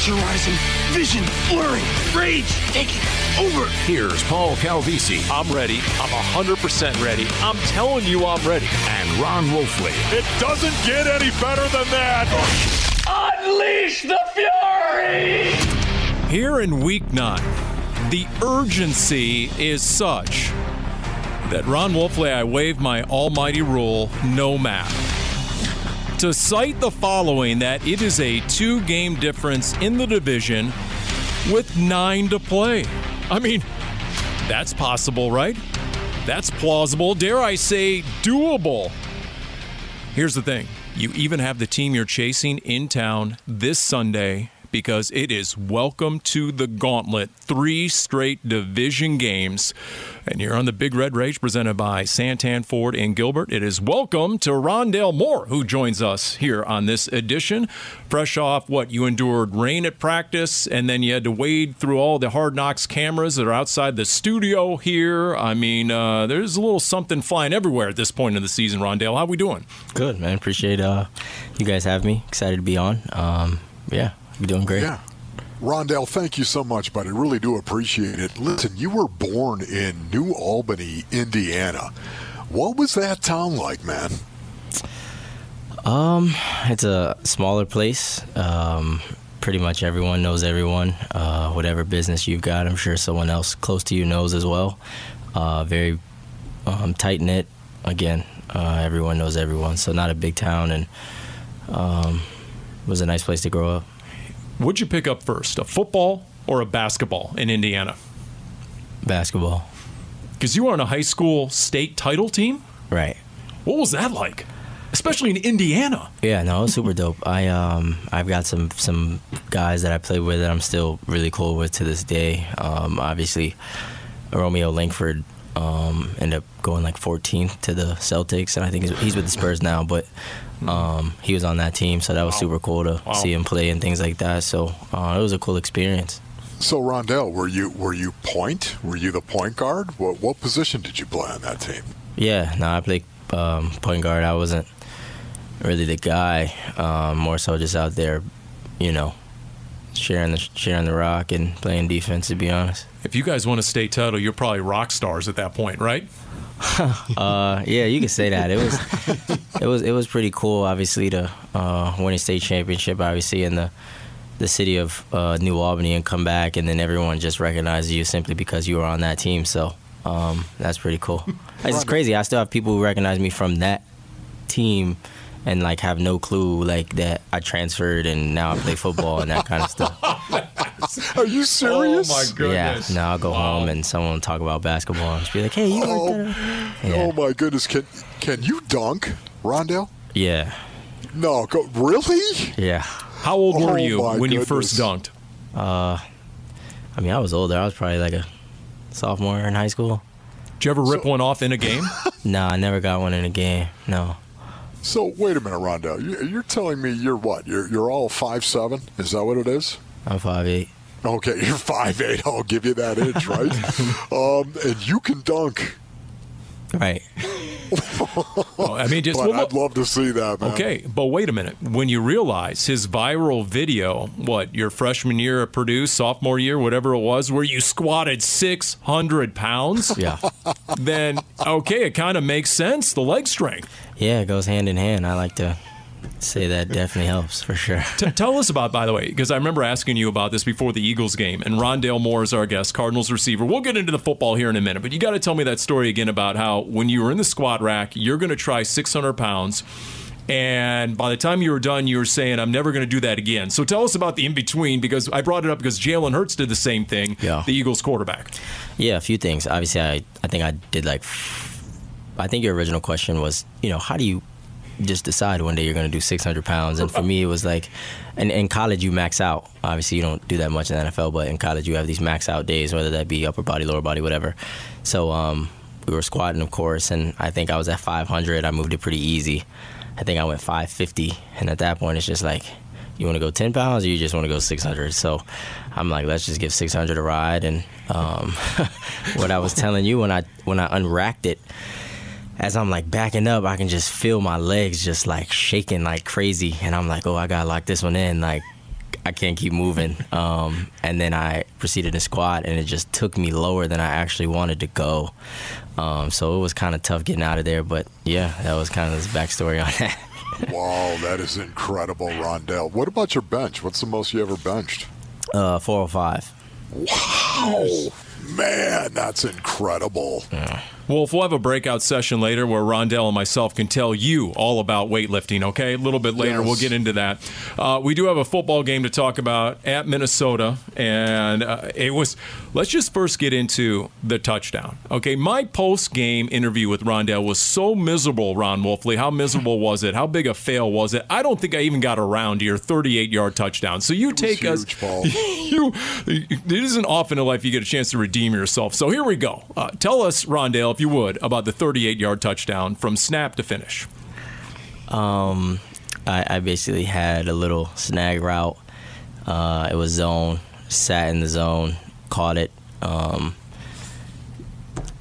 Temperature rising, vision blurring, rage taking over. Here's Paul Calvisi I'm ready. I'm 100% ready. I'm telling you I'm ready. and Ron Wolfley. It doesn't get any better than that. Unleash the fury! Here in week nine, the urgency is such that Ron Wolfley, I waive my almighty rule no math. To cite the following that it is a two game difference in the division with nine to play. I mean, that's possible, right? That's plausible. Dare I say, doable. Here's the thing you even have the team you're chasing in town this Sunday because it is welcome to the gauntlet. Three straight division games. And you're on the Big Red Rage presented by Santan Ford and Gilbert. It is welcome to Rondale Moore, who joins us here on this edition. Fresh off what you endured rain at practice, and then you had to wade through all the hard knocks cameras that are outside the studio here. I mean, uh, there's a little something flying everywhere at this point in the season, Rondale. How we doing? Good, man. Appreciate uh, you guys have me. Excited to be on. Um, yeah, you're doing great. Yeah. Rondell, thank you so much, buddy. Really do appreciate it. Listen, you were born in New Albany, Indiana. What was that town like, man? Um, it's a smaller place. Um, pretty much everyone knows everyone. Uh, whatever business you've got, I'm sure someone else close to you knows as well. Uh, very um, tight knit. Again, uh, everyone knows everyone. So not a big town, and um, it was a nice place to grow up. What'd you pick up first, a football or a basketball in Indiana? Basketball, Because you were on a high school state title team. right? What was that like? Especially in Indiana. Yeah, no, it was super dope. I um I've got some some guys that I played with that I'm still really cool with to this day. Um, obviously, Romeo Langford um ended up going like 14th to the Celtics, and I think he's, he's with the Spurs now. But um he was on that team, so that was super cool to Wow. see him play and things like that. So uh, it was a cool experience. So, Rondell, were you were you point? Were you the point guard? What what position did you play on that team? Yeah, no, I played um, point guard. I wasn't really the guy. Um, more so just out there, you know, sharing the sharing the rock and playing defense. To be honest. If you guys won a state title, you're probably rock stars at that point, right? Uh, yeah, you can say that. It was, it was, it was pretty cool. Obviously, to uh, win a state championship. Obviously, in the the city of uh, New Albany and come back, and then everyone just recognizes you simply because you were on that team. So um, that's pretty cool. It's crazy. I still have people who recognize me from that team. And like have no clue like that I transferred and now I play football and that kind of stuff. Are you oh serious? Yeah, now I'll go home and someone will talk about basketball and just be like, "Hey, you Oh, worked at a-" oh. Yeah. oh my goodness! Can can you dunk, Rondell? Yeah, No, go really? yeah. How old were Oh, you my when you first goodness. dunked? Uh, I mean, I was older. I was probably like a sophomore in high school. Did you ever rip one off in a game? Nah, I never got one in a game. No. So wait a minute, Rondo. You- You're telling me you're what? You're you're all five seven? Is that what it is? I'm five eight. Okay, you're five eight. I'll give you that inch, right? um, and you can dunk. Right. Oh, I mean, just But well, I'd love to see that, man. Okay, but wait a minute. When you realize his viral video, what, your freshman year at Purdue, sophomore year, whatever it was, where you squatted 600 pounds, Yeah. then, okay, it kind of makes sense, the leg strength. Yeah, it goes hand in hand. I like to say that definitely helps for sure. T- tell us about, by the way, because I remember asking you about this before the Eagles game, and Rondale Moore is our guest, Cardinals receiver. We'll get into the football here in a minute, but you got to tell me that story again about how when you were in the squat rack, you're going to try 600 pounds, And by the time you were done, you were saying, I'm never going to do that again. So tell us about the in between because I brought it up because Jalen Hurts did the same thing, Yeah. the Eagles quarterback. Yeah, a few things. Obviously, I, I think I did like. I think your original question was, you know, how do you just decide one day you're going to do 600 pounds? And for me, it was like, and in college you max out. Obviously, you don't do that much in the NFL, but in college you have these max out days, whether that be upper body, lower body, whatever. So um, we were squatting, of course, and I think I was at 500. I moved it pretty easy. I think I went 550, and at that point, it's just like. You want to go 10 pounds or you just want to go 600? So I'm like, let's just give 600 a ride. And um, what I was telling you when I when I unracked it, as I'm like backing up, I can just feel my legs just like shaking like crazy, and I'm like, oh, I gotta lock this one in. Like, I can't keep moving. Um, and then I proceeded to squat, and it just took me lower than I actually wanted to go. Um, so it was kind of tough getting out of there. But yeah, that was kind of the backstory on that. Wow, that is incredible, Rondell. What about your bench? What's the most you ever benched? Uh, 405. Wow, man, that's incredible. Wolf, we'll have a breakout session later where Rondell and myself can tell you all about weightlifting, okay? A little bit later, Yes. we'll get into that. Uh, we do have a football game to talk about at Minnesota, and uh, it was. Let's just first get into the touchdown, okay? My post game interview with Rondell was so miserable, Ron Wolfley. How miserable was it? How big a fail was it? I don't think I even got around to your 38 yard touchdown. So you take us. huge, Paul. you, it isn't often in life you get a chance to redeem yourself. So here we go. Uh, tell us, Rondale, you would, about the 38 yard touchdown from snap to finish. Um, I, I basically had a little snag route. Uh, it was zone, sat in the zone, caught it. Um,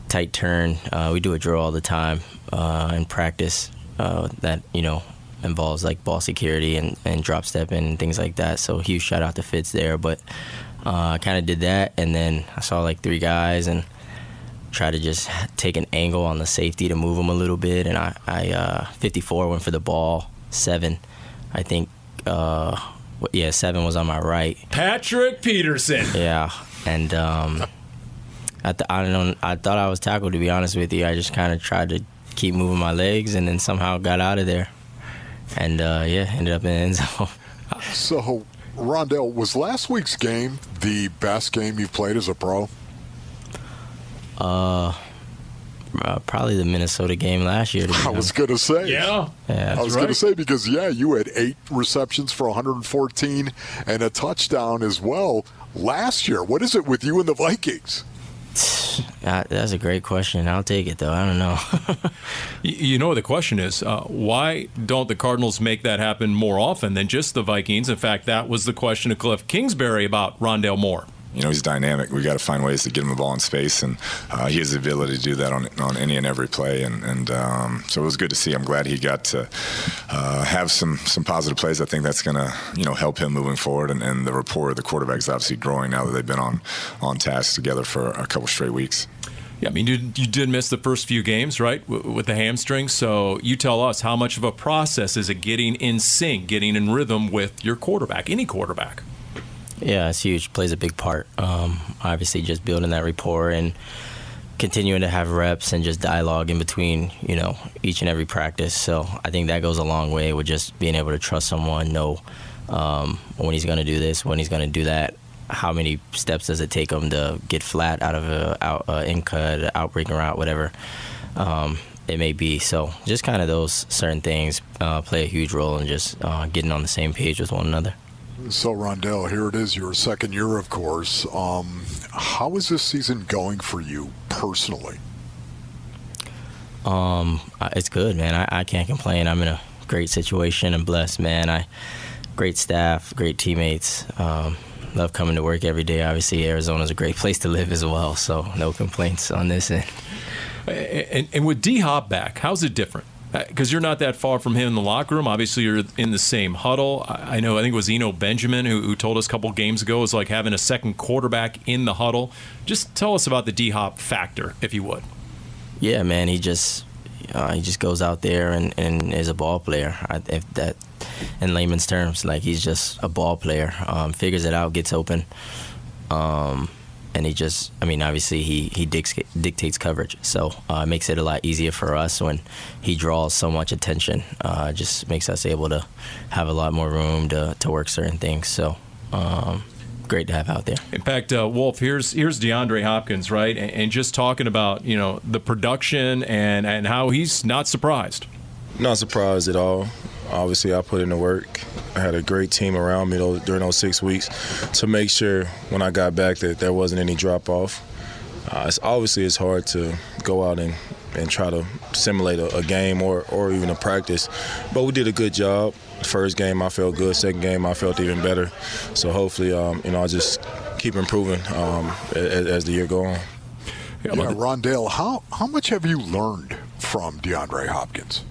tight turn. Uh, we do a drill all the time uh, in practice uh, that you know involves like ball security and, and drop stepping and things like that. So huge shout out to Fitz there. But uh, I kind of did that, and then I saw like three guys and try to just take an angle on the safety to move him a little bit. And I, I uh, 54 went for the ball. Seven, I think. Uh, yeah, seven was on my right. Patrick Peterson. Yeah, and um, I, th- I don't know. I thought I was tackled. To be honest with you, I just kind of tried to keep moving my legs, and then somehow got out of there. And uh, yeah, ended up in the end zone. So, Rondell, was last week's game the best game you've played as a pro? Uh, uh, probably the Minnesota game last year. To I was going to say. Yeah. yeah, I was right. going to say because yeah, you had eight receptions for 114 and a touchdown as well last year. What is it with you and the Vikings? Uh, that's a great question. I'll take it though. I don't know. Y- You know, what the question is uh, why don't the Cardinals make that happen more often than just the Vikings? In fact, that was the question of Cliff Kingsbury about Rondell Moore. You know, he's dynamic. We got to find ways to get him the ball in space, and uh, he has the ability to do that on on any and every play. And, and um, so it was good to see. I'm glad he got to uh, have some some positive plays. I think that's going to you know help him moving forward. And, and the rapport of the quarterbacks is obviously growing now that they've been on on task together for a couple straight weeks. Yeah, I mean, you, you did miss the first few games, right, w- with the hamstring. So you tell us how much of a process is it getting in sync, getting in rhythm with your quarterback, any quarterback? Yeah, it's huge. Plays a big part. Um, obviously, just building that rapport and continuing to have reps and just dialogue in between, you know, each and every practice. So I think that goes a long way with just being able to trust someone, know um, when he's going to do this, when he's going to do that. How many steps does it take him to get flat out of a out uh, in cut, out route, whatever um, it may be. So just kind of those certain things uh, play a huge role in just uh, getting on the same page with one another. So, Rondell, here it is, your second year, of course. Um, how is this season going for you personally? Um, it's good, man. I, I can't complain. I'm in a great situation and blessed, man. I great staff, great teammates. Um, love coming to work every day. Obviously, Arizona's a great place to live as well, so no complaints on this end. And, and with D Hop back, how's it different? Because you're not that far from him in the locker room. Obviously, you're in the same huddle. I know. I think it was Eno Benjamin who, who told us a couple games ago is like having a second quarterback in the huddle. Just tell us about the D Hop factor, if you would. Yeah, man. He just uh, he just goes out there and, and is a ball player. I, if that, in layman's terms, like he's just a ball player. Um, figures it out, gets open. Um, and he just, I mean, obviously he he dictates coverage, so uh, it makes it a lot easier for us when he draws so much attention. Uh, just makes us able to have a lot more room to to work certain things. So. Um, great to have out there. In fact, uh, Wolf, here's here's DeAndre Hopkins, right, and, and, just talking about you know the production and and how he's not surprised. Not surprised at all. Obviously, I put in the work. I had a great team around me during those six weeks to make sure when I got back that there wasn't any drop off. Uh, it's obviously it's hard to go out and, and try to simulate a, a, game or, or even a practice, but we did a good job. First game I felt good. Second game I felt even better. So hopefully, um, you know, I just keep improving um, as, as, the year go on. Yeah, Rondale, how how much have you learned from DeAndre Hopkins?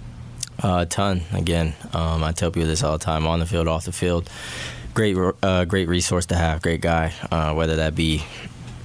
Uh, a ton. Again, um, I tell people this all the time: on the field, off the field. Great, uh, great resource to have. Great guy. Uh, whether that be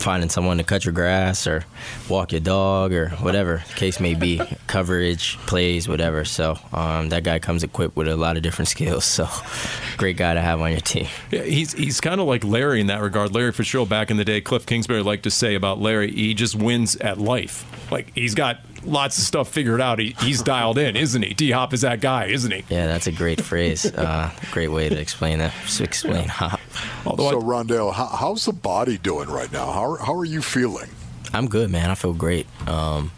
finding someone to cut your grass or walk your dog or whatever case may be, coverage, plays, whatever. So um, that guy comes equipped with a lot of different skills. So great guy to have on your team. Yeah, he's he's kind of like Larry in that regard. Larry Fitzgerald back in the day, Cliff Kingsbury liked to say about Larry, he just wins at life. Like he's got lots of stuff figured out. He, he's dialed in, isn't he? D Hop is that guy, isn't he? Yeah, that's a great phrase. Uh, great way to explain that. To explain Hop. Although so, I, Rondale, how, how's the body doing right now? How, how are you feeling? I'm good, man. I feel great. Um,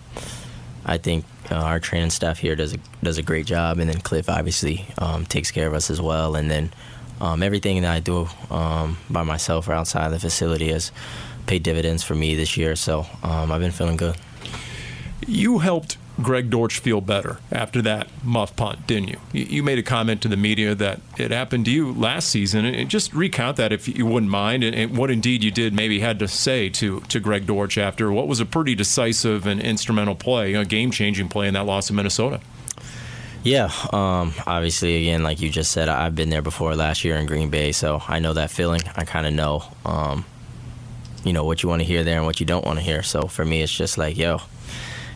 I think uh, our training staff here does a, does a great job, and then Cliff obviously um, takes care of us as well. And then um, everything that I do um, by myself or outside the facility has paid dividends for me this year. So um, I've been feeling good. You helped Greg Dortch feel better after that muff punt, didn't you? You made a comment to the media that it happened to you last season, and just recount that if you wouldn't mind, and what indeed you did maybe had to say to, to Greg Dortch after what was a pretty decisive and instrumental play, a game changing play in that loss in Minnesota. Yeah, um, obviously, again, like you just said, I've been there before last year in Green Bay, so I know that feeling. I kind of know, um, you know, what you want to hear there and what you don't want to hear. So for me, it's just like, yo,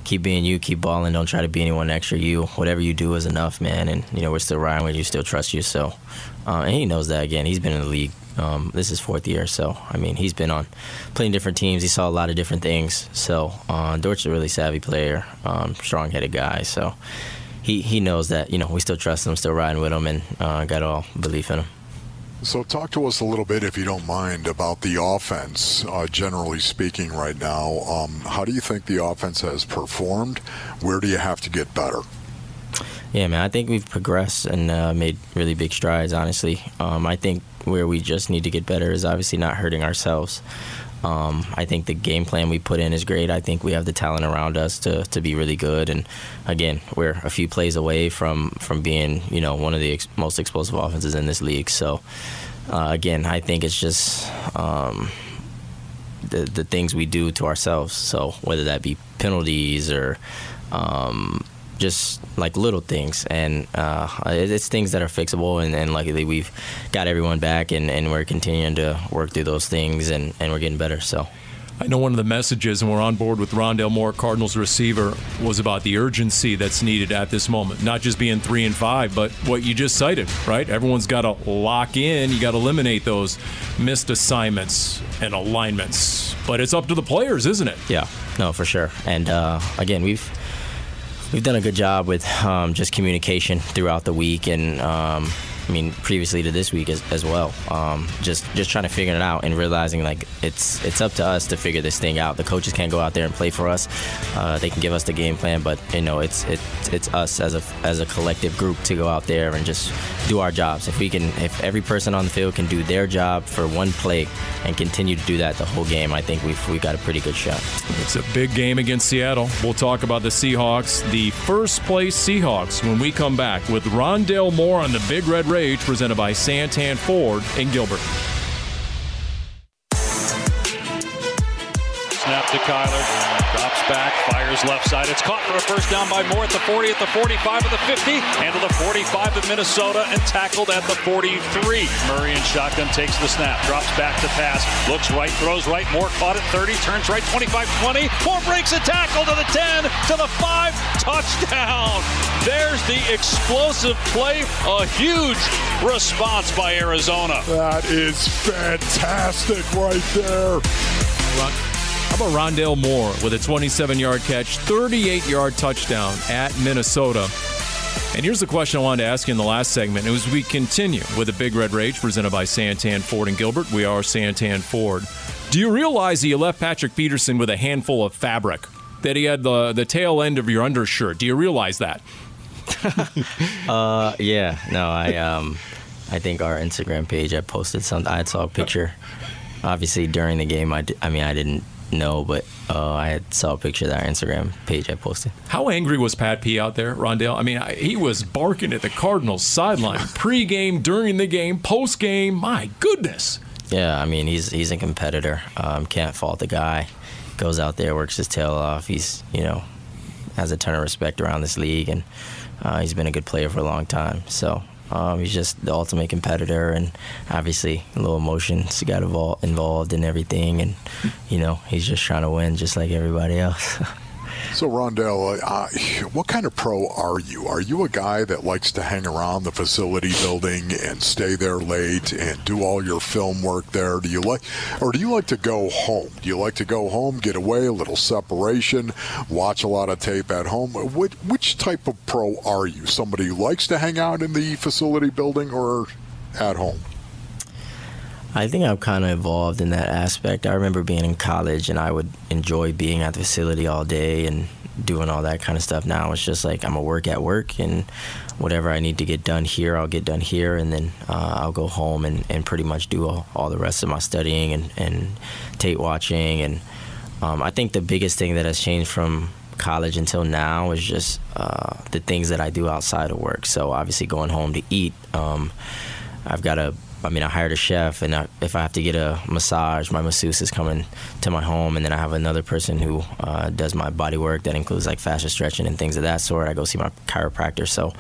keep being you, keep balling. Don't try to be anyone extra. You, whatever you do is enough, man. And you know we're still riding with you, still trust you. So, uh, and he knows that. Again, he's been in the league. Um, this is fourth year, so I mean he's been on playing different teams. He saw a lot of different things. So uh, Dortch's a really savvy player, um, strong-headed guy. So he he knows that you know we still trust him, still riding with him, and uh, got all belief in him. So, talk to us a little bit, if you don't mind, about the offense, uh, generally speaking, right now. Um, how do you think the offense has performed? Where do you have to get better? Yeah, man, I think we've progressed and uh, made really big strides, honestly. Um, I think where we just need to get better is obviously not hurting ourselves. Um, I think the game plan we put in is great. I think we have the talent around us to, to be really good. And again, we're a few plays away from, from being, you know, one of the ex- most explosive offenses in this league. So, uh, again, I think it's just um, the the things we do to ourselves. So whether that be penalties or um, just like little things, and uh, it's things that are fixable. And, and, luckily, we've got everyone back, and, and we're continuing to work through those things, and, and we're getting better. So. I know one of the messages, and we're on board with Rondale Moore, Cardinals receiver, was about the urgency that's needed at this moment. Not just being three and five, but what you just cited, right? Everyone's got to lock in. You got to eliminate those missed assignments and alignments. But it's up to the players, isn't it? Yeah, no, for sure. And uh, again, we've we've done a good job with um, just communication throughout the week and. Um, I mean, previously to this week as, as well. Um, just just trying to figure it out and realizing like it's it's up to us to figure this thing out. The coaches can't go out there and play for us. Uh, they can give us the game plan, but you know it's it, it's us as a as a collective group to go out there and just do our jobs. If we can, if every person on the field can do their job for one play and continue to do that the whole game, I think we've we got a pretty good shot. It's a big game against Seattle. We'll talk about the Seahawks, the first place Seahawks, when we come back with Rondale Moore on the Big Red Presented by Santan Ford in Gilbert. Snap to Kyler. Drops back, fires left side. It's caught for a first down by Moore at the 40, at the 45, at the 50, and to the 45 of Minnesota, and tackled at the 43. Murray in shotgun takes the snap, drops back to pass, looks right, throws right. Moore caught at 30, turns right, 25, 20. Moore breaks a tackle to the 10, to the 5, touchdown. There's the explosive play, a huge response by Arizona. That is fantastic right there. How about Rondale Moore with a 27 yard catch, 38 yard touchdown at Minnesota? And here's the question I wanted to ask you in the last segment. As we continue with the Big Red Rage presented by Santan Ford and Gilbert, we are Santan Ford. Do you realize that you left Patrick Peterson with a handful of fabric? That he had the, the tail end of your undershirt. Do you realize that? uh, yeah, no, I um, I think our Instagram page I posted something. I saw a picture. Obviously, during the game, I, I mean, I didn't know, but uh, I saw a picture of our Instagram page I posted. How angry was Pat P out there, Rondale? I mean, I, he was barking at the Cardinals sideline pre-game, during the game, post-game. My goodness. Yeah, I mean, he's he's a competitor. Um, can't fault the guy. Goes out there, works his tail off. He's you know has a ton of respect around this league, and uh, he's been a good player for a long time. So um, he's just the ultimate competitor, and obviously a little emotions got involved in everything, and you know he's just trying to win, just like everybody else. So, Rondell, uh, what kind of pro are you? Are you a guy that likes to hang around the facility building and stay there late and do all your film work there? Do you like, or do you like to go home? Do you like to go home, get away, a little separation, watch a lot of tape at home? Which, which type of pro are you? Somebody who likes to hang out in the facility building or at home? I think I've kind of evolved in that aspect. I remember being in college and I would enjoy being at the facility all day and doing all that kind of stuff. Now it's just like I'm a work at work and whatever I need to get done here, I'll get done here, and then uh, I'll go home and, and pretty much do all, all the rest of my studying and, and tape watching. And um, I think the biggest thing that has changed from college until now is just uh, the things that I do outside of work. So obviously going home to eat. Um, I've got a I mean, I hired a chef, and I, if I have to get a massage, my masseuse is coming to my home, and then I have another person who uh, does my body work that includes like fascia stretching and things of that sort. I go see my chiropractor, so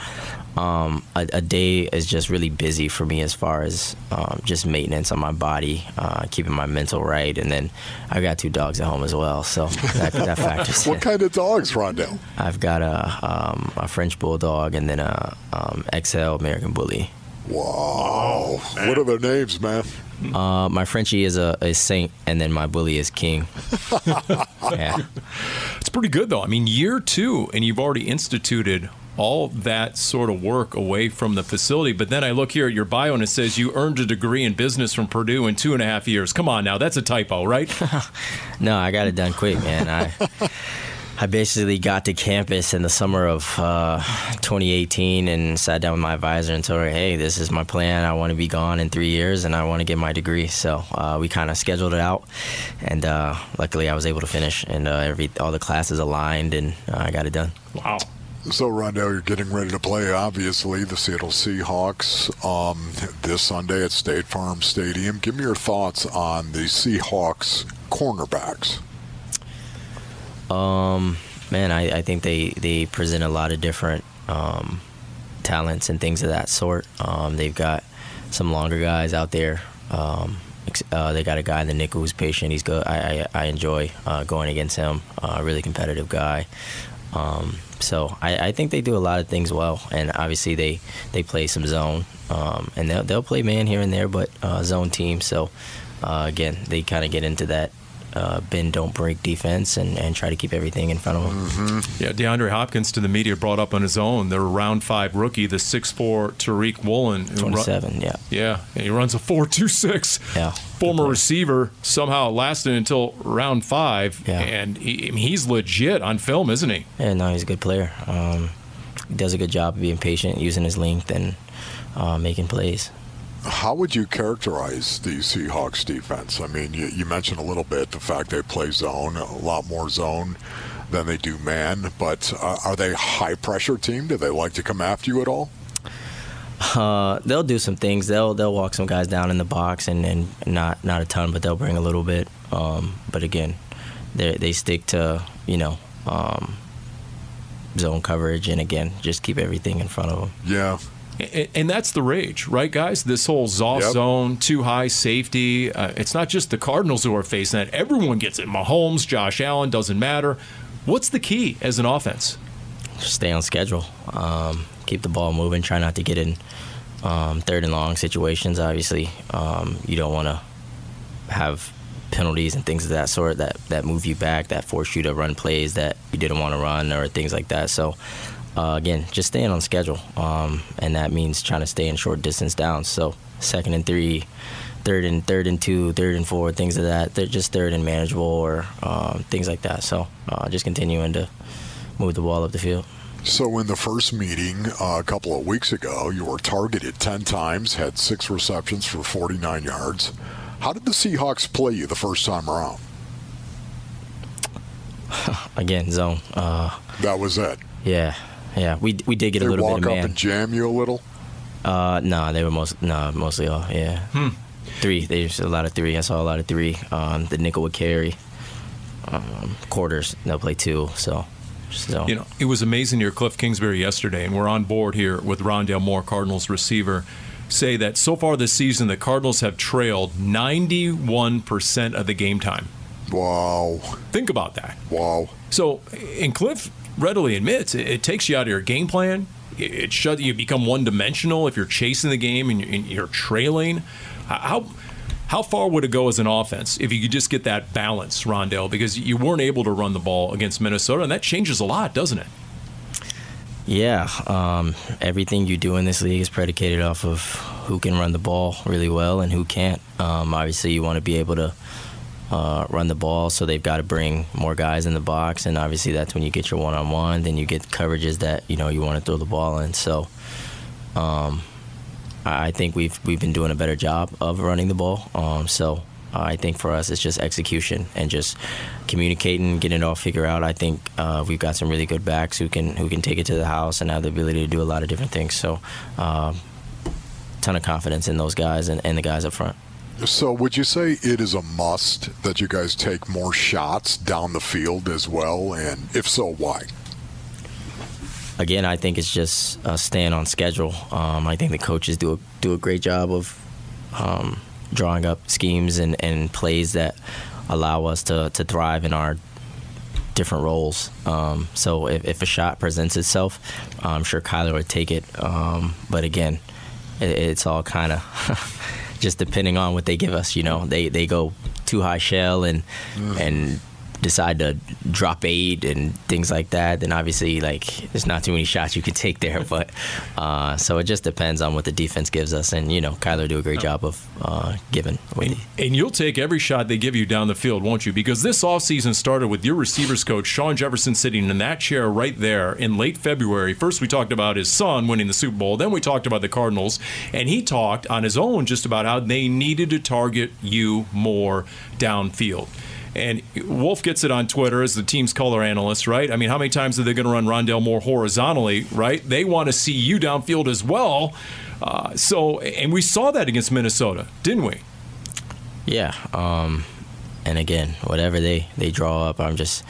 um, a, a, day is just really busy for me as far as um, just maintenance on my body, uh, keeping my mental right, and then I've got two dogs at home as well, so that, that factors. what kind of dogs, Rondale? I've got a, um, a French bulldog and then a um, XL American Bully. Wow. what are their names, man? Uh, my Frenchie is a, a, saint, and then my bully is king. yeah, it's pretty good though. I mean, year two, and you've already instituted all that sort of work away from the facility. But then I look here at your bio, and it says you earned a degree in business from Purdue in two and a half years. Come on now, that's a typo, right? no, I got it done quick, man. I I basically got to campus in the summer of uh, 2018 and sat down with my advisor and told her, "Hey, this is my plan. I want to be gone in three years and I want to get my degree." So uh, we kind of scheduled it out, and uh, luckily I was able to finish, and uh, every all the classes aligned, and uh, I got it done. Wow. So, Rondale, you're getting ready to play, obviously, the Seattle Seahawks um, this Sunday at State Farm Stadium. Give me your thoughts on the Seahawks cornerbacks. Um, man, I, I think they, they present a lot of different um, talents and things of that sort. Um, they've got some longer guys out there. Um, uh, they got a guy in the nickel who's patient. He's good. I, I, I enjoy uh, going against him. Uh, really competitive guy. Um, so I, I, think they do a lot of things well, and obviously they, they play some zone, um, and they'll, they'll play man here and there, but uh, zone team. So uh, again, they kind of get into that uh, bend don't break defense and, and try to keep everything in front of them. Mm-hmm. Yeah, DeAndre Hopkins to the media brought up on his own. Their round five rookie, the six four Tariq Woolen. 27, run, yeah. Yeah, he runs a 4.26. Yeah. Former receiver, somehow lasted until round five. Yeah. And he, he's legit on film, isn't he? Yeah, no, he's a good player. Um, he does a good job of being patient, using his length, and uh, making plays. How would you characterize the Seahawks defense? I mean, you, you, mentioned a little bit the fact they play zone, a lot more zone than they do man, but uh, are they a high pressure team? Do they like to come after you at all? Uh, they'll do some things. They'll they'll walk some guys down in the box and, and not not a ton, but they'll bring a little bit. Um, but again, they they stick to you know um, zone coverage and again just keep everything in front of them. Yeah, and, that's the rage, right, guys? This whole Zoff yep. zone, two high safety. Uh, it's not just the Cardinals who are facing that. Everyone gets it. Mahomes, Josh Allen, doesn't matter. What's the key as an offense? Stay on schedule. Um, keep the ball moving. Try not to get in um, third and long situations. Obviously, um, you don't want to have penalties and things of that sort that that move you back, that force you to run plays that you didn't want to run or things like that. So. Uh, again, just staying on schedule, um, and that means trying to stay in short distance downs. So second and three, third and third and two, third and four, things of that. They're just third and manageable or um, things like that. So uh, just continuing to move the ball up the field. So, in the first meeting uh, a couple of weeks ago, you were targeted 10 times, had six receptions for 49 yards. How did the Seahawks play you the first time around? Again, zone. Uh, that was it. Yeah, yeah. We we did get they a little walk bit of up man. and jam you a little. Uh, no, nah, they were most no, mostly all. Yeah. Hmm. Three. There's a lot of three. I saw a lot of three. Um, the nickel would carry. Um, quarters. They'll play two. So. So. You know, it was amazing to hear Cliff Kingsbury yesterday, and we're on board here with Rondale Moore, Cardinals receiver, say that so far this season the Cardinals have trailed 91% of the game time. Wow. Think about that. Wow. So, and Cliff readily admits it, it takes you out of your game plan. It, it shut you become one dimensional if you're chasing the game and you're, and you're trailing. How how far would it go as an offense if you could just get that balance, Rondale? Because you weren't able to run the ball against Minnesota, and that changes a lot, doesn't it? Yeah, um, everything you do in this league is predicated off of who can run the ball really well and who can't. Um, obviously, you want to be able to uh, run the ball, so they've got to bring more guys in the box, and obviously that's when you get your one-on-one. Then you get coverages that you know you want to throw the ball in. So. Um, I think we've we've been doing a better job of running the ball. Um, so I think for us, it's just execution and just communicating, getting it all figured out. I think uh, we've got some really good backs who can who can take it to the house and have the ability to do a lot of different things. So, um, ton of confidence in those guys and, and the guys up front. So, would you say it is a must that you guys take more shots down the field as well? And if so, why? again, I think it's just uh, staying on schedule. Um, I think the coaches do a, do a great job of um, drawing up schemes and, and plays that allow us to, to thrive in our different roles. Um, so if, if, a shot presents itself, I'm sure Kyler would take it. Um, but again, it, it's all kind of just depending on what they give us. You know, they they go two high shell and mm. and decide to drop eight and things like that, then obviously like there's not too many shots you can take there. But uh, so it just depends on what the defense gives us, and you know Kyler do a great job of uh, giving. And, and, you'll take every shot they give you down the field, won't you? Because this offseason started with your receivers coach Shawn Jefferson sitting in that chair right there in late February. First we talked about his son winning the Super Bowl, then we talked about the Cardinals, and he talked on his own just about how they needed to target you more downfield. And Wolf gets it on Twitter as the team's color analyst, right? I mean, how many times are they going to run Rondale Moore horizontally, right? They want to see you downfield as well. Uh, so, and we saw that against Minnesota, didn't we? Yeah. Um, and again, whatever they, they draw up, I'm just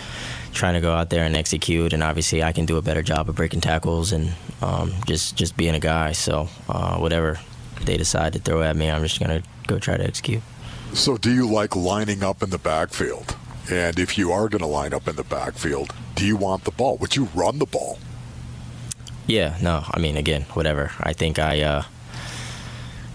trying to go out there and execute. And obviously, I can do a better job of breaking tackles and um, just just being a guy. So, uh, whatever they decide to throw at me, I'm just going to go try to execute. So, do you like lining up in the backfield? And if you are going to line up in the backfield, do you want the ball? Would you run the ball? Yeah, no. I mean, again, whatever. I think I uh,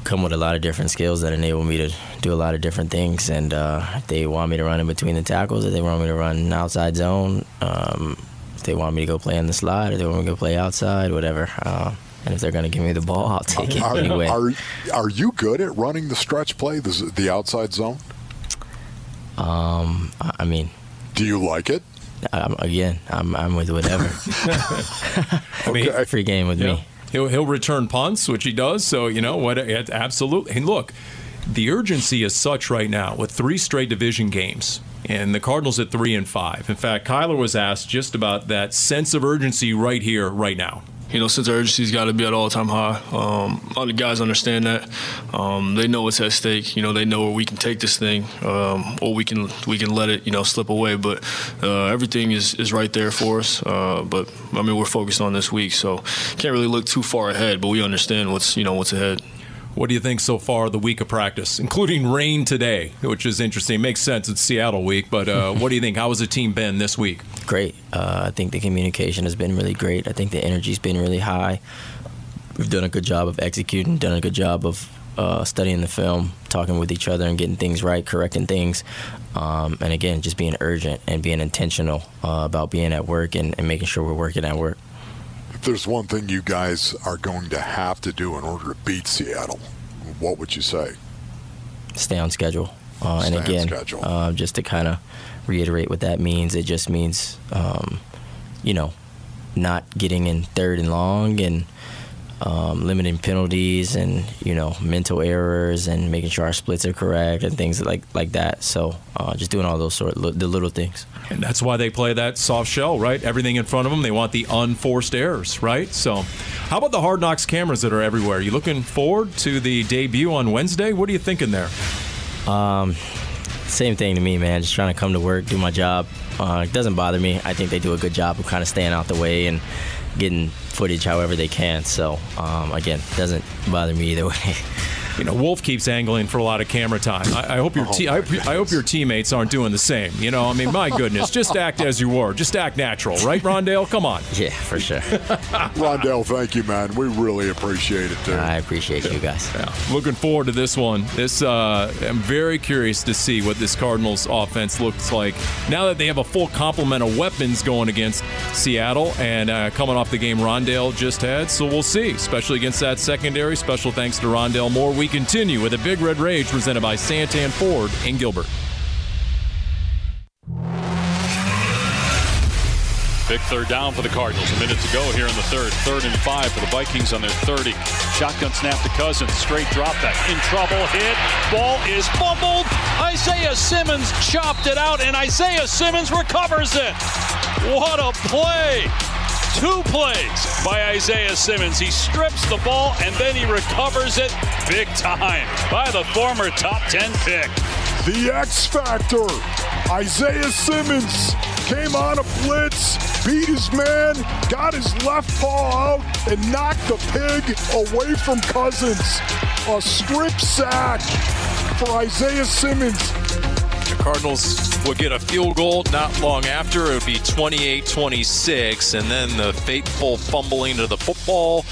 come with a lot of different skills that enable me to do a lot of different things. And uh, if they want me to run in between the tackles, if they want me to run outside zone, um, if they want me to go play in the slide, if they want me to go play outside, whatever. Uh, and if they're going to give me the ball, I'll take it are, anyway. Are, are you good at running the stretch play, the, the outside zone? Um, I mean, do you like it? I'm, again, I'm, I'm with whatever. I okay. free game with yeah. me. He'll he'll return punts, which he does. So you know what? Absolutely. And look, the urgency is such right now with three straight division games and the Cardinals at three and five. In fact, Kyler was asked just about that sense of urgency right here, right now you know, of urgency's got to be at all time high. Um, all the guys understand that. Um, they know what's at stake. You know, they know where we can take this thing, um, or we can we can let it, you know, slip away. But uh, everything is, is right there for us. Uh, but I mean, we're focused on this week, so can't really look too far ahead. But we understand what's you know what's ahead. What do you think so far the week of practice, including rain today, which is interesting? Makes sense. It's Seattle week, but uh, what do you think? How has the team been this week? Great. Uh, I think the communication has been really great. I think the energy's been really high. We've done a good job of executing, done a good job of uh, studying the film, talking with each other, and getting things right, correcting things. Um, and again, just being urgent and being intentional uh, about being at work and, and making sure we're working at work. If there's one thing you guys are going to have to do in order to beat Seattle, what would you say? Stay on schedule. Uh, Stay and on again, schedule. uh, just to kind of reiterate what that means, it just means, um, you know, not getting in third and long and um, limiting penalties and you know mental errors and making sure our splits are correct and things like like that. So uh, just doing all those sort of the little things. And that's why they play that soft shell, right? Everything in front of them, they want the unforced errors, right? So, how about the hard knocks cameras that are everywhere? You looking forward to the debut on Wednesday? What are you thinking there? Um, same thing to me, man. Just trying to come to work, do my job. Uh, it doesn't bother me. I think they do a good job of kind of staying out the way and getting footage however they can. So um, again, doesn't bother me either way. You know, Wolf keeps angling for a lot of camera time. I, I hope your te- I, I hope your teammates aren't doing the same. You know, I mean, my goodness, just act as you were, just act natural, right, Rondale? Come on. Yeah, for sure. Rondell, thank you, man. We really appreciate it, dude. I appreciate you guys. Yeah, looking forward to this one. This uh, I'm very curious to see what this Cardinals offense looks like now that they have a full complement of weapons going against Seattle and uh, coming off the game Rondale just had. So we'll see, especially against that secondary. Special thanks to Rondale Moore. We continue with a Big Red Rage presented by Santan Ford in Gilbert. Big third down for the Cardinals. A minute to go here in the third. Third and five for the Vikings on their 30. Shotgun snap to Cousins. Straight drop back. In trouble. Hit. Ball is fumbled. Isaiah Simmons chopped it out, and Isaiah Simmons recovers it. What a play! Two plays by Isaiah Simmons. He strips the ball and then he recovers it big time by the former top 10 pick. The X Factor, Isaiah Simmons, came on a blitz, beat his man, got his left paw out, and knocked the pig away from Cousins. A strip sack for Isaiah Simmons. Cardinals would get a field goal not long after. It would be 28 26. And then the fateful fumbling of the football,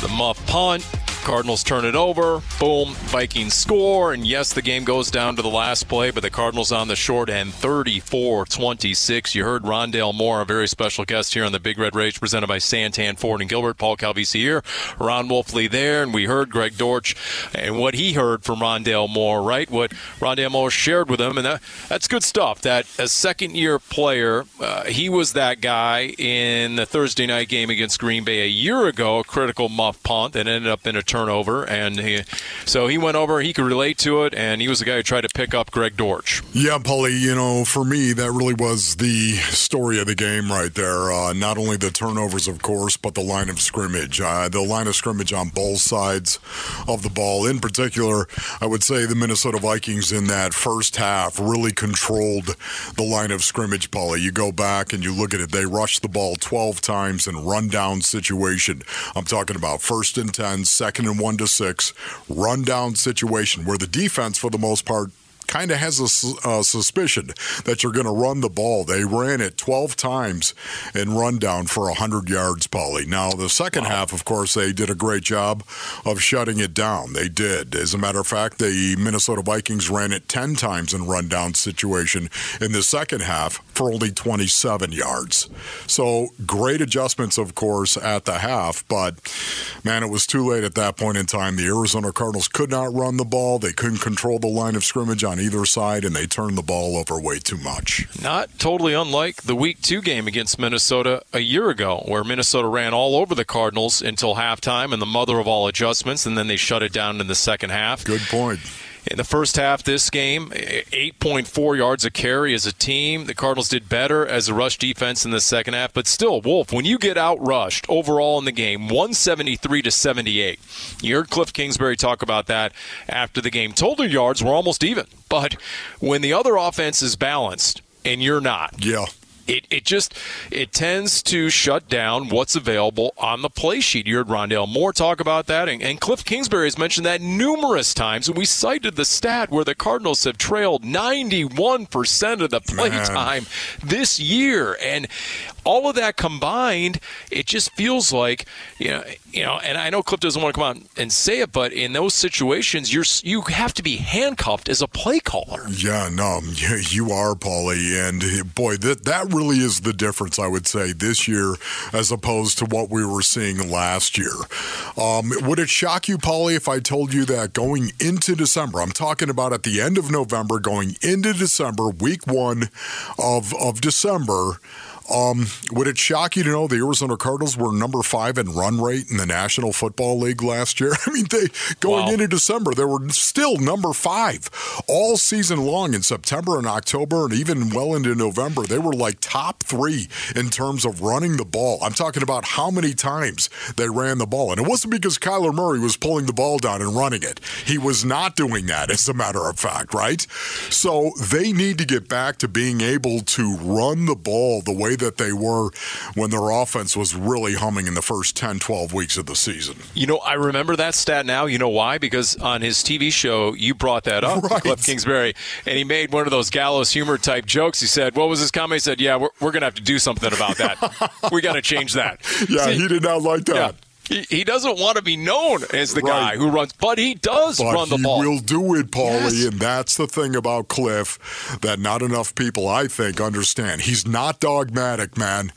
the muff punt. Cardinals turn it over. Boom. Vikings score. And yes, the game goes down to the last play, but the Cardinals on the short end 34 26. You heard Rondale Moore, a very special guest here on the Big Red Rage presented by Santan Ford and Gilbert. Paul Calvisi here. Ron Wolfley there. And we heard Greg Dortch and what he heard from Rondale Moore, right? What Rondale Moore shared with him. And that, that's good stuff. That a second year player, uh, he was that guy in the Thursday night game against Green Bay a year ago, a critical muff punt that ended up in a turnover. And he, so he went over, he could relate to it, and he was the guy who tried to pick up Greg Dortch. Yeah, Paulie, you know, for me, that really was the story of the game right there. Uh, not only the turnovers, of course, but the line of scrimmage. Uh, the line of scrimmage on both sides of the ball. In particular, I would say the Minnesota Vikings in that first half really controlled the line of scrimmage, Paulie. You go back and you look at it, they rushed the ball 12 times in rundown situation. I'm talking about first and 10, second and 1 to 6, rundown situation where the defense, for the most part, kind of has a uh, suspicion that you're going to run the ball. They ran it 12 times in rundown for 100 yards, Paulie. Now, the second half, of course, they did a great job of shutting it down. They did. As a matter of fact, the Minnesota Vikings ran it 10 times in rundown situation in the second half for only 27 yards. So, great adjustments, of course, at the half, but man, it was too late at that point in time. The Arizona Cardinals could not run the ball, they couldn't control the line of scrimmage on either side, and they turn the ball over way too much. Not totally unlike the Week 2 game against Minnesota a year ago, where Minnesota ran all over the Cardinals until halftime and the mother of all adjustments, and then they shut it down in the second half. Good point. In the first half, this game, 8.4 yards a carry as a team. The Cardinals did better as a rush defense in the second half, but still, Wolf, when you get out rushed overall in the game, 173 to 78. You heard Cliff Kingsbury talk about that after the game. Total yards were almost even, but when the other offense is balanced and you're not, Yeah. it, it just it tends to shut down what's available on the play sheet. You heard Rondell Moore talk about that, and, and Cliff Kingsbury has mentioned that numerous times. And we cited the stat where the Cardinals have trailed 91% of the play Man. time this year. And all of that combined, it just feels like you know, you know. And I know Cliff doesn't want to come out and say it, but in those situations, you're you have to be handcuffed as a play caller. Yeah, no, you are, Paulie, and boy, that that really is the difference. I would say this year as opposed to what we were seeing last year. Um, would it shock you, Paulie, if I told you that going into December? I'm talking about at the end of November, going into December, week one of of December. Um, would it shock you to know the Arizona Cardinals were number five in run rate in the National Football League last year? I mean, they going wow. into December, they were still number five all season long in September and October, and even well into November. They were like top three in terms of running the ball. I'm talking about how many times they ran the ball, and it wasn't because Kyler Murray was pulling the ball down and running it. He was not doing that, as a matter of fact, right? So they need to get back to being able to run the ball the way that they were when their offense was really humming in the first 10, 12 weeks of the season. You know, I remember that stat now. You know why? Because on his TV show, you brought that up, right. Cliff Kingsbury, and he made one of those gallows humor type jokes. He said, What was his comment? He said, Yeah, we're, we're going to have to do something about that. we got to change that. Yeah, See, he did not like that. Yeah. He, he doesn't want to be known as the right. guy who runs, but he does but run the ball. He will do it, Paulie, yes. and that's the thing about Cliff that not enough people, I think, understand. He's not dogmatic, man.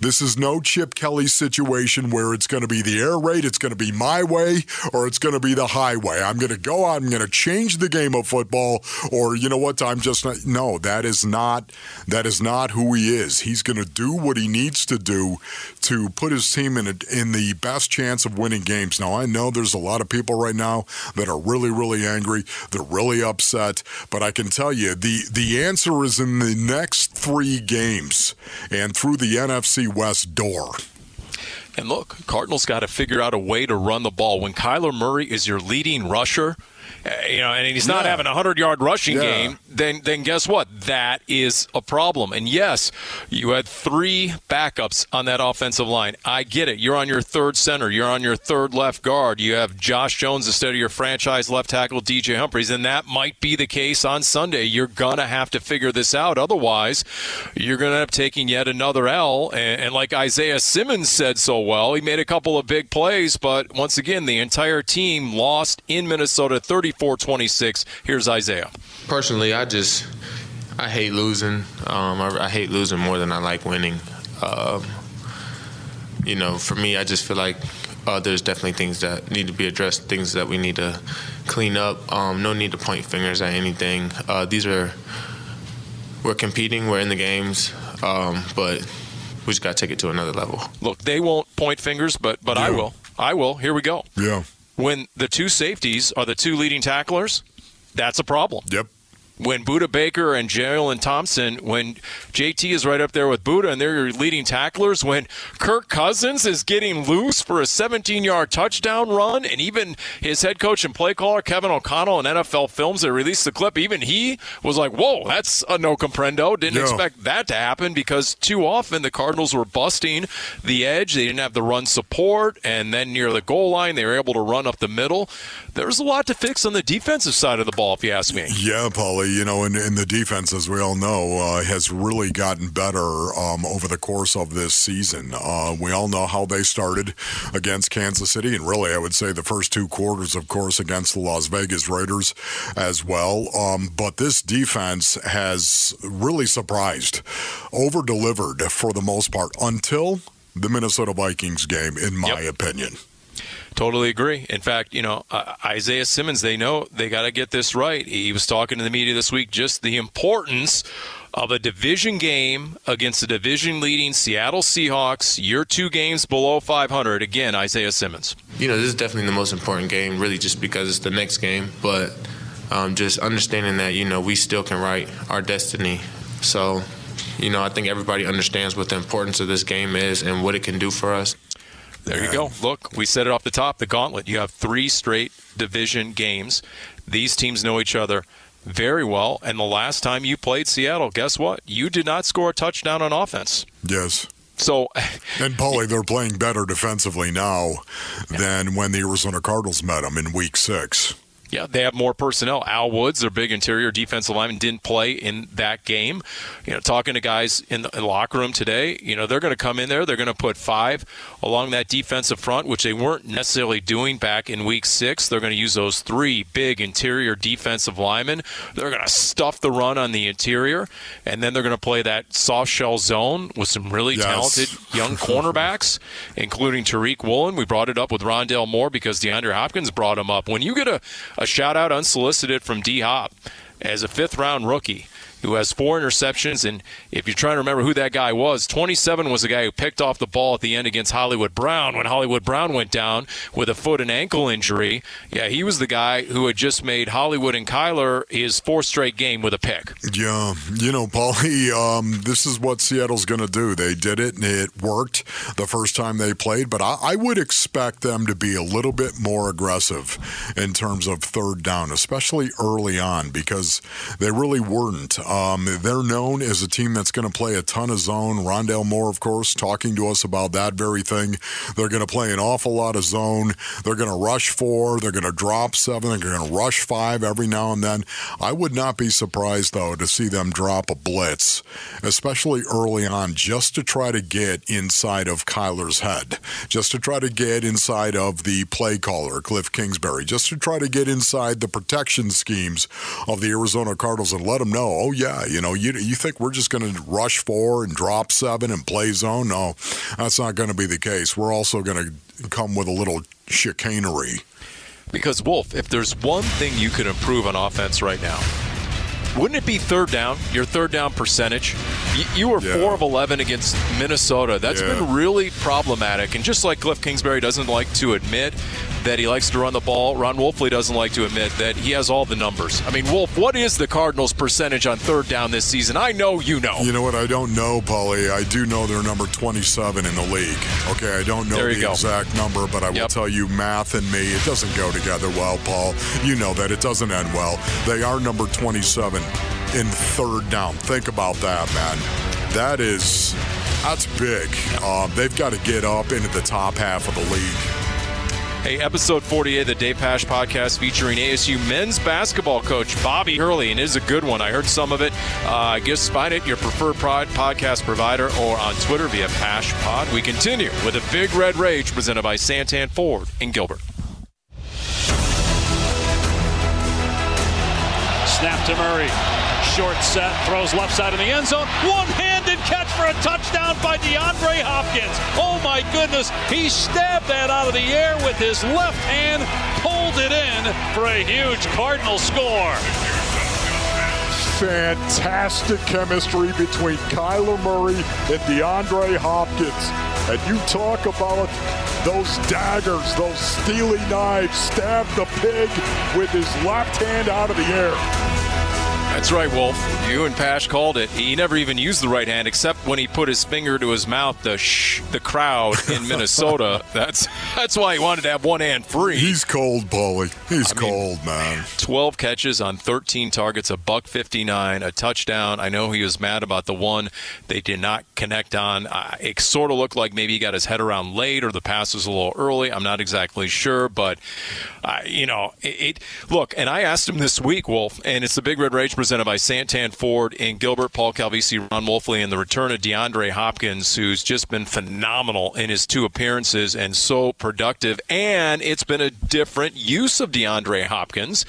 This is no Chip Kelly situation where it's going to be the air raid, it's going to be my way, or it's going to be the highway. I'm going to go out, I'm going to change the game of football, or you know what? I'm just not. No, that is not. That is not who he is. He's going to do what he needs to do to put his team in a, in the best chance of winning games. Now, I know there's a lot of people right now that are really, really angry. They're really upset. But I can tell you the, the answer is in the next three games and through the NFC West door. And look, Cardinals got to figure out a way to run the ball. When Kyler Murray is your leading rusher, Uh, you know, and he's not yeah. having a hundred yard rushing yeah. game, then then guess what? That is a problem. And yes, you had three backups on that offensive line. I get it. You're on your third center. You're on your third left guard. You have Josh Jones instead of your franchise left tackle DJ Humphries, and that might be the case on Sunday. You're gonna have to figure this out. Otherwise, you're gonna end up taking yet another L. And, and like Isaiah Simmons said so well, he made a couple of big plays, but once again, the entire team lost in Minnesota 30 34 26. Here's Isaiah. Personally, I just I hate losing. Um, I, I, hate losing more than I like winning. Um, you know, for me, I just feel like uh, there's definitely things that need to be addressed, things that we need to clean up. Um, no need to point fingers at anything. Uh, these are we're competing, we're in the games, um, but we just got to take it to another level. Look, they won't point fingers, but but yeah. I will. I will. Here we go. Yeah when the two safeties are the two leading tacklers, that's a problem. Yep when Budda Baker and Jalen Thompson, when JT is right up there with Budda and they're your leading tacklers, when Kirk Cousins is getting loose for a 17 yard touchdown run, and even his head coach and play caller, Kevin O'Connell, in NFL Films that released the clip, even he was like, whoa, that's a no comprendo. Didn't yeah. expect that to happen because too often the Cardinals were busting the edge. They didn't have the run support, and then near the goal line, they were able to run up the middle. There's a lot to fix on the defensive side of the ball, if you ask me. Yeah, Paulie you know, in, in the defense, as we all know, uh, has really gotten better um, over the course of this season. Uh, we all know how they started against Kansas City, and really, I would say the first two quarters, of course, against the Las Vegas Raiders as well. Um, but this defense has really surprised, over delivered for the most part until the Minnesota Vikings game, in my yep. opinion. Totally agree. In fact, you know, uh, Isaiah Simmons, they know they got to get this right. He was talking to the media this week just the importance of a division game against the division leading Seattle Seahawks, You're two games below 500. Again, Isaiah Simmons. You know, this is definitely the most important game, really, just because it's the next game. But um, just understanding that, you know, we still can write our destiny. So, you know, I think everybody understands what the importance of this game is and what it can do for us. There you go. Look, we said it off the top the gauntlet. You have three straight division games. These teams know each other very well. And the last time you played Seattle, guess what? You did not score a touchdown on offense. Yes. So, and Paulie, they're playing better defensively now yeah. than when the Arizona Cardinals met them in Week Six. Yeah, they have more personnel. Al Woods, their big interior defensive lineman, didn't play in that game. You know, talking to guys in the, in the locker room today, you know, they're going to come in there. They're going to put five along that defensive front, which they weren't necessarily doing back in week six. They're going to use those three big interior defensive linemen. They're going to stuff the run on the interior, and then they're going to play that soft shell zone with some really Yes. talented young cornerbacks, including Tariq Woolen. We brought it up with Rondale Moore because DeAndre Hopkins brought him up. When you get a, a shout out unsolicited from D Hop as a fifth round rookie who has four interceptions, and if you're trying to remember who that guy was, 27 was the guy who picked off the ball at the end against Hollywood Brown when Hollywood Brown went down with a foot and ankle injury. Yeah, he was the guy who had just made Hollywood and Kyler his fourth straight game with a pick. Yeah, you know, Paulie, um, this is what Seattle's going to do. They did it, and it worked the first time they played. But I, I would expect them to be a little bit more aggressive in terms of third down, especially early on, because they really weren't. Um, they're known as a team that's going to play a ton of zone. Rondale Moore, of course, talking to us about that very thing. They're going to play an awful lot of zone. They're going to rush four. They're going to drop seven. They're going to rush five every now and then. I would not be surprised, though, to see them drop a blitz, especially early on, just to try to get inside of Kyler's head, just to try to get inside of the play caller, Cliff Kingsbury, just to try to get inside the protection schemes of the Arizona Cardinals and let them know, oh, yeah, you know, you, you think we're just going to rush four and drop seven and play zone? No, that's not going to be the case. We're also going to come with a little chicanery. Because, Wolf, if there's one thing you could improve on offense right now, wouldn't it be third down? Your third down percentage? You, you were Yeah. 4 of 11 against Minnesota. That's Yeah. been really problematic. And just like Cliff Kingsbury doesn't like to admit that he likes to run the ball, Ron Wolfley doesn't like to admit that he has all the numbers. I mean, Wolf, what is the Cardinals' percentage on third down this season? I know you know. You know what? I don't know, Paulie. I do know they're number 27 in the league. Okay, I don't know the go. exact number, but I will tell you math and me, it doesn't go together well, Paul. You know that. It doesn't end well. They are number 27 in third down. Think about that, man. That is, that's big. Um, they've got to get up into the top half of the league. Hey, episode 48 of the Dave Pasch podcast featuring ASU men's basketball coach Bobby Hurley, and it is a good one. I heard some of it. Uh, guess find it your preferred prod podcast provider or on Twitter via Pash Pod. We continue with a Big Red Rage presented by Santan Ford in Gilbert. Snap to Murray. Short set, throws left side of the end zone. One handed catch for a touchdown by DeAndre Hopkins. Oh my goodness. He stabbed that out of the air with his left hand, pulled it in for a huge Cardinal score. Fantastic chemistry between Kyler Murray and DeAndre Hopkins. And you talk about those daggers, those steely knives, stab the pig with his left hand out of the air. That's right, Wolf. You and Pasch called it. He never even used the right hand, except when he put his finger to his mouth. The shh, the crowd in Minnesota. that's that's why he wanted to have one hand free. He's cold, Paulie. He's I mean- cold, man. 12 catches on 13 targets, a buck 59, a touchdown. I know he was mad about the one they did not connect on. Uh, it sort of looked like maybe he got his head around late or the pass was a little early. I'm not exactly sure, but uh, you know, it, it. Look, and I asked him this week, Wolf, and it's the Big Red Rage presented by Santan Ford in Gilbert, Paul Calvisi, Ron Wolfley, and the return of DeAndre Hopkins, who's just been phenomenal in his two appearances and so productive. And it's been a different use of DeAndre Hopkins.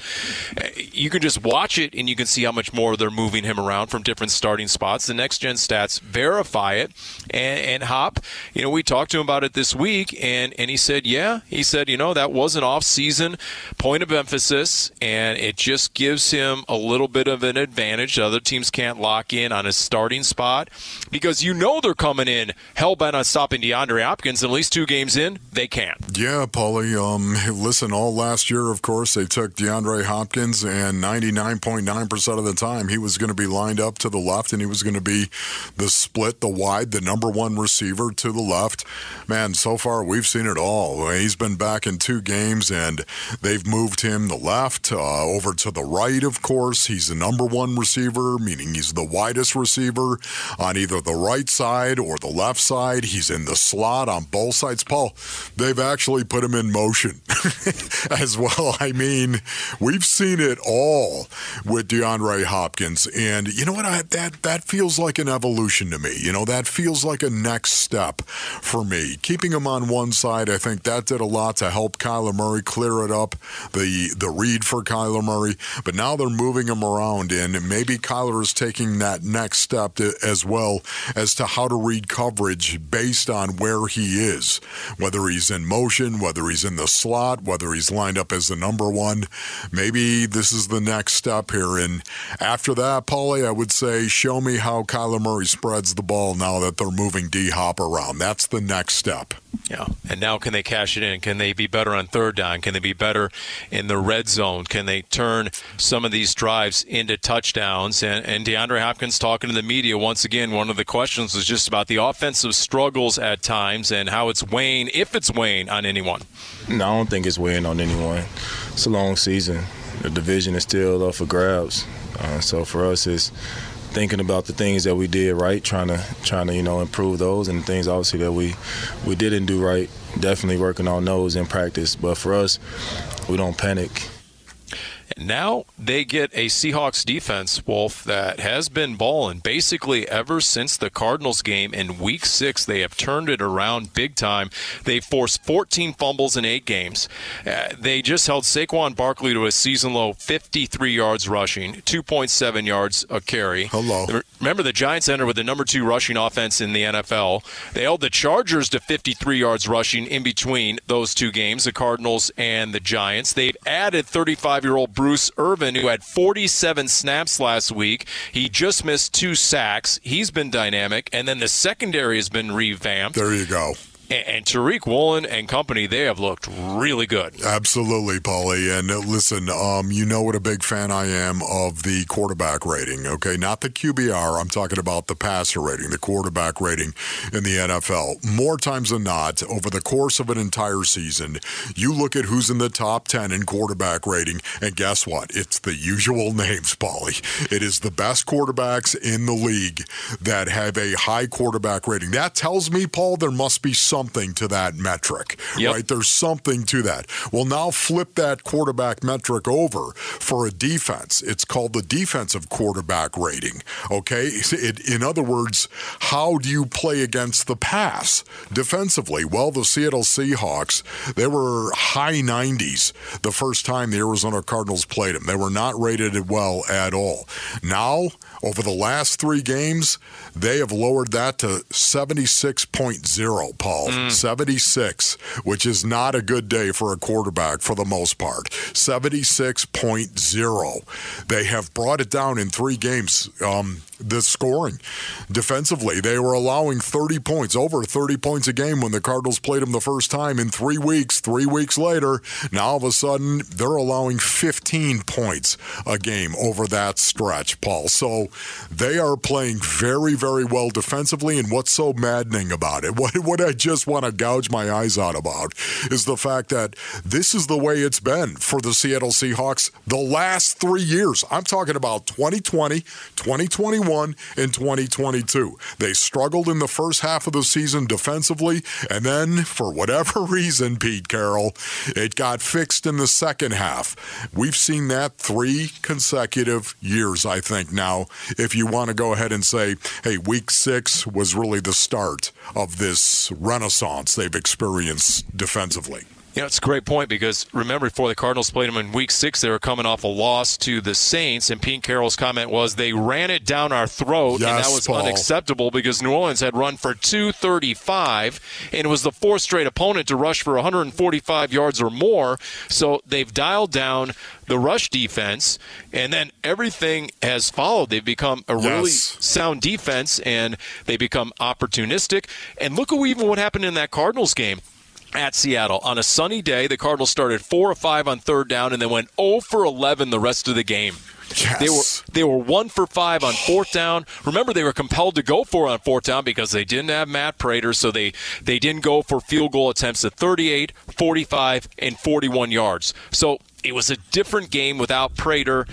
You can just watch it and you can see how much more they're moving him around from different starting spots. The next gen stats verify it. And, and Hop, you know, we talked to him about it this week, and, and he said, yeah, he said, you know, that was an off season point of emphasis, and it just gives him a little bit of an advantage. Other teams can't lock in on a starting spot because you know they're coming in hell bent on stopping DeAndre Hopkins. At least two games in, they can't. Yeah, Paulie. Um, listen, all last year, of course, they took DeAndre Hopkins, and 99.9% of the time, he was going to be lined up to the left, and he was going to be the split, the wide, the number one receiver to the left. Man, so far, we've seen it all. He's been back in two games, and they've moved him the left uh, over to the right, of course. He's the number number one receiver, meaning he's the widest receiver on either the right side or the left side. He's in the slot on both sides. Paul, they've actually put him in motion as well. I mean, we've seen it all with DeAndre Hopkins. And you know what? I, that, that feels like an evolution to me. You know, that feels like a next step for me. Keeping him on one side, I think that did a lot to help Kyler Murray clear it up, the, the read for Kyler Murray. But now they're moving him around, and maybe Kyler is taking that next step to, as well as to how to read coverage based on where he is, whether he's in motion, whether he's in the slot, whether he's lined up as the number one. Maybe this is the next step here. And after that, Paulie, I would say, show me how Kyler Murray spreads the ball now that they're moving D Hop around. That's the next step. Yeah. And now can they cash it in? Can they be better on third down? Can they be better in the red zone? Can they turn some of these drives into touchdowns? And, and DeAndre Hopkins talking to the media once again, one of the questions was just about the offensive struggles at times and how it's weighing, if it's weighing on anyone. No, I don't think it's weighing on anyone. It's a long season. The division is still up for grabs. Uh, so for us, it's thinking about the things that we did right, trying to trying to you know improve those, and things obviously that we we didn't do right. Definitely working on those in practice. But for us, we don't panic. Now they get a Seahawks defense, Wolf, that has been balling basically ever since the Cardinals game in week six. They have turned it around big time. They forced 14 fumbles in eight games. Uh, they just held Saquon Barkley to a season low 53 yards rushing, 2.7 yards a carry. Hello. Remember, the Giants entered with the number two rushing offense in the NFL. They held the Chargers to 53 yards rushing in between those two games, the Cardinals and the Giants. They've added 35 year old Bruce Irvin, who had 47 snaps last week. He just missed two sacks. He's been dynamic. And then the secondary has been revamped. There you go. And Tariq Woolen and company, they have looked really good. Absolutely, Paulie. And uh, listen, um, you know what a big fan I am of the quarterback rating, okay? Not the QBR. I'm talking about the passer rating, the quarterback rating in the NFL. More times than not, over the course of an entire season, you look at who's in the top 10 in quarterback rating, and guess what? It's the usual names, Paulie. It is the best quarterbacks in the league that have a high quarterback rating. That tells me, Paul, there must be some something to that metric, yep. right? There's something to that. Well, now flip that quarterback metric over for a defense. It's called the defensive quarterback rating, okay? It, in other words, how do you play against the pass defensively? Well, the Seattle Seahawks, they were high 90s the first time the Arizona Cardinals played them. They were not rated well at all. Now, over the last three games, they have lowered that to 76.0, Paul. Mm. 76, which is not a good day for a quarterback for the most part. 76.0. They have brought it down in three games. Um, the scoring defensively. They were allowing 30 points, over 30 points a game when the Cardinals played them the first time in three weeks. Three weeks later, now all of a sudden they're allowing 15 points a game over that stretch, Paul. So they are playing very, very well defensively. And what's so maddening about it, what, what I just want to gouge my eyes out about, is the fact that this is the way it's been for the Seattle Seahawks the last three years. I'm talking about 2020, 2021 in 2022. They struggled in the first half of the season defensively, and then, for whatever reason, Pete Carroll, it got fixed in the second half. We've seen that three consecutive years, I think, now, if you want to go ahead and say, hey, week six was really the start of this renaissance they've experienced defensively. You know, it's a great point because remember, before the Cardinals played them in Week Six, they were coming off a loss to the Saints, and Pete Carroll's comment was they ran it down our throat, yes, and that was Paul. unacceptable because New Orleans had run for 235, and it was the fourth straight opponent to rush for 145 yards or more. So they've dialed down the rush defense, and then everything has followed. They've become a really sound defense, and they become opportunistic. And look at even what happened in that Cardinals game at Seattle. On a sunny day, the Cardinals started 4 or 5 on third down and then went 0 for 11 the rest of the game. Yes. They were they were 1 for 5 on fourth down. Remember they were compelled to go for on fourth down because they didn't have Matt Prater, so they they didn't go for field goal attempts at 38, 45 and 41 yards. So It was a different game without Prater,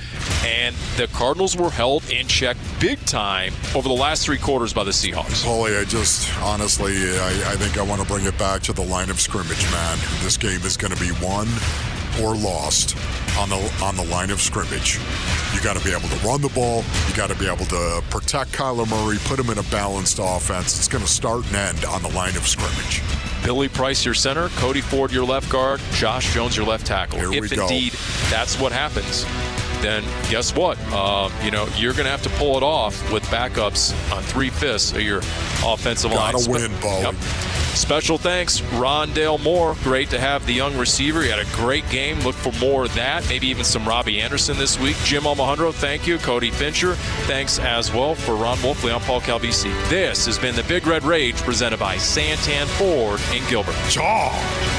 and the Cardinals were held in check big time over the last three quarters by the Seahawks. Paulie, I just honestly, I, I think I want to bring it back to the line of scrimmage, man. This game is going to be won or lost on the on the line of scrimmage. You got to be able to run the ball. You got to be able to protect Kyler Murray, put him in a balanced offense. It's going to start and end on the line of scrimmage. Billy Price, your center, Cody Ford, your left guard, Josh Jones, your left tackle. Here if indeed that's what happens, then guess what? Uh, you know you're going to have to pull it off with backups on three fifths of your offensive line. Gotta win, Bo. Yep. Special thanks, Rondale Moore. Great to have the young receiver. He had a great game. Look for more of that. Maybe even some Robbie Anderson this week. Jim Almohandro, thank you. Cody Fincher, thanks as well. For Ron Wolfley, I'm Paul Calvisi. This has been the Big Red Rage presented by Santan Ford in Gilbert. Jaw.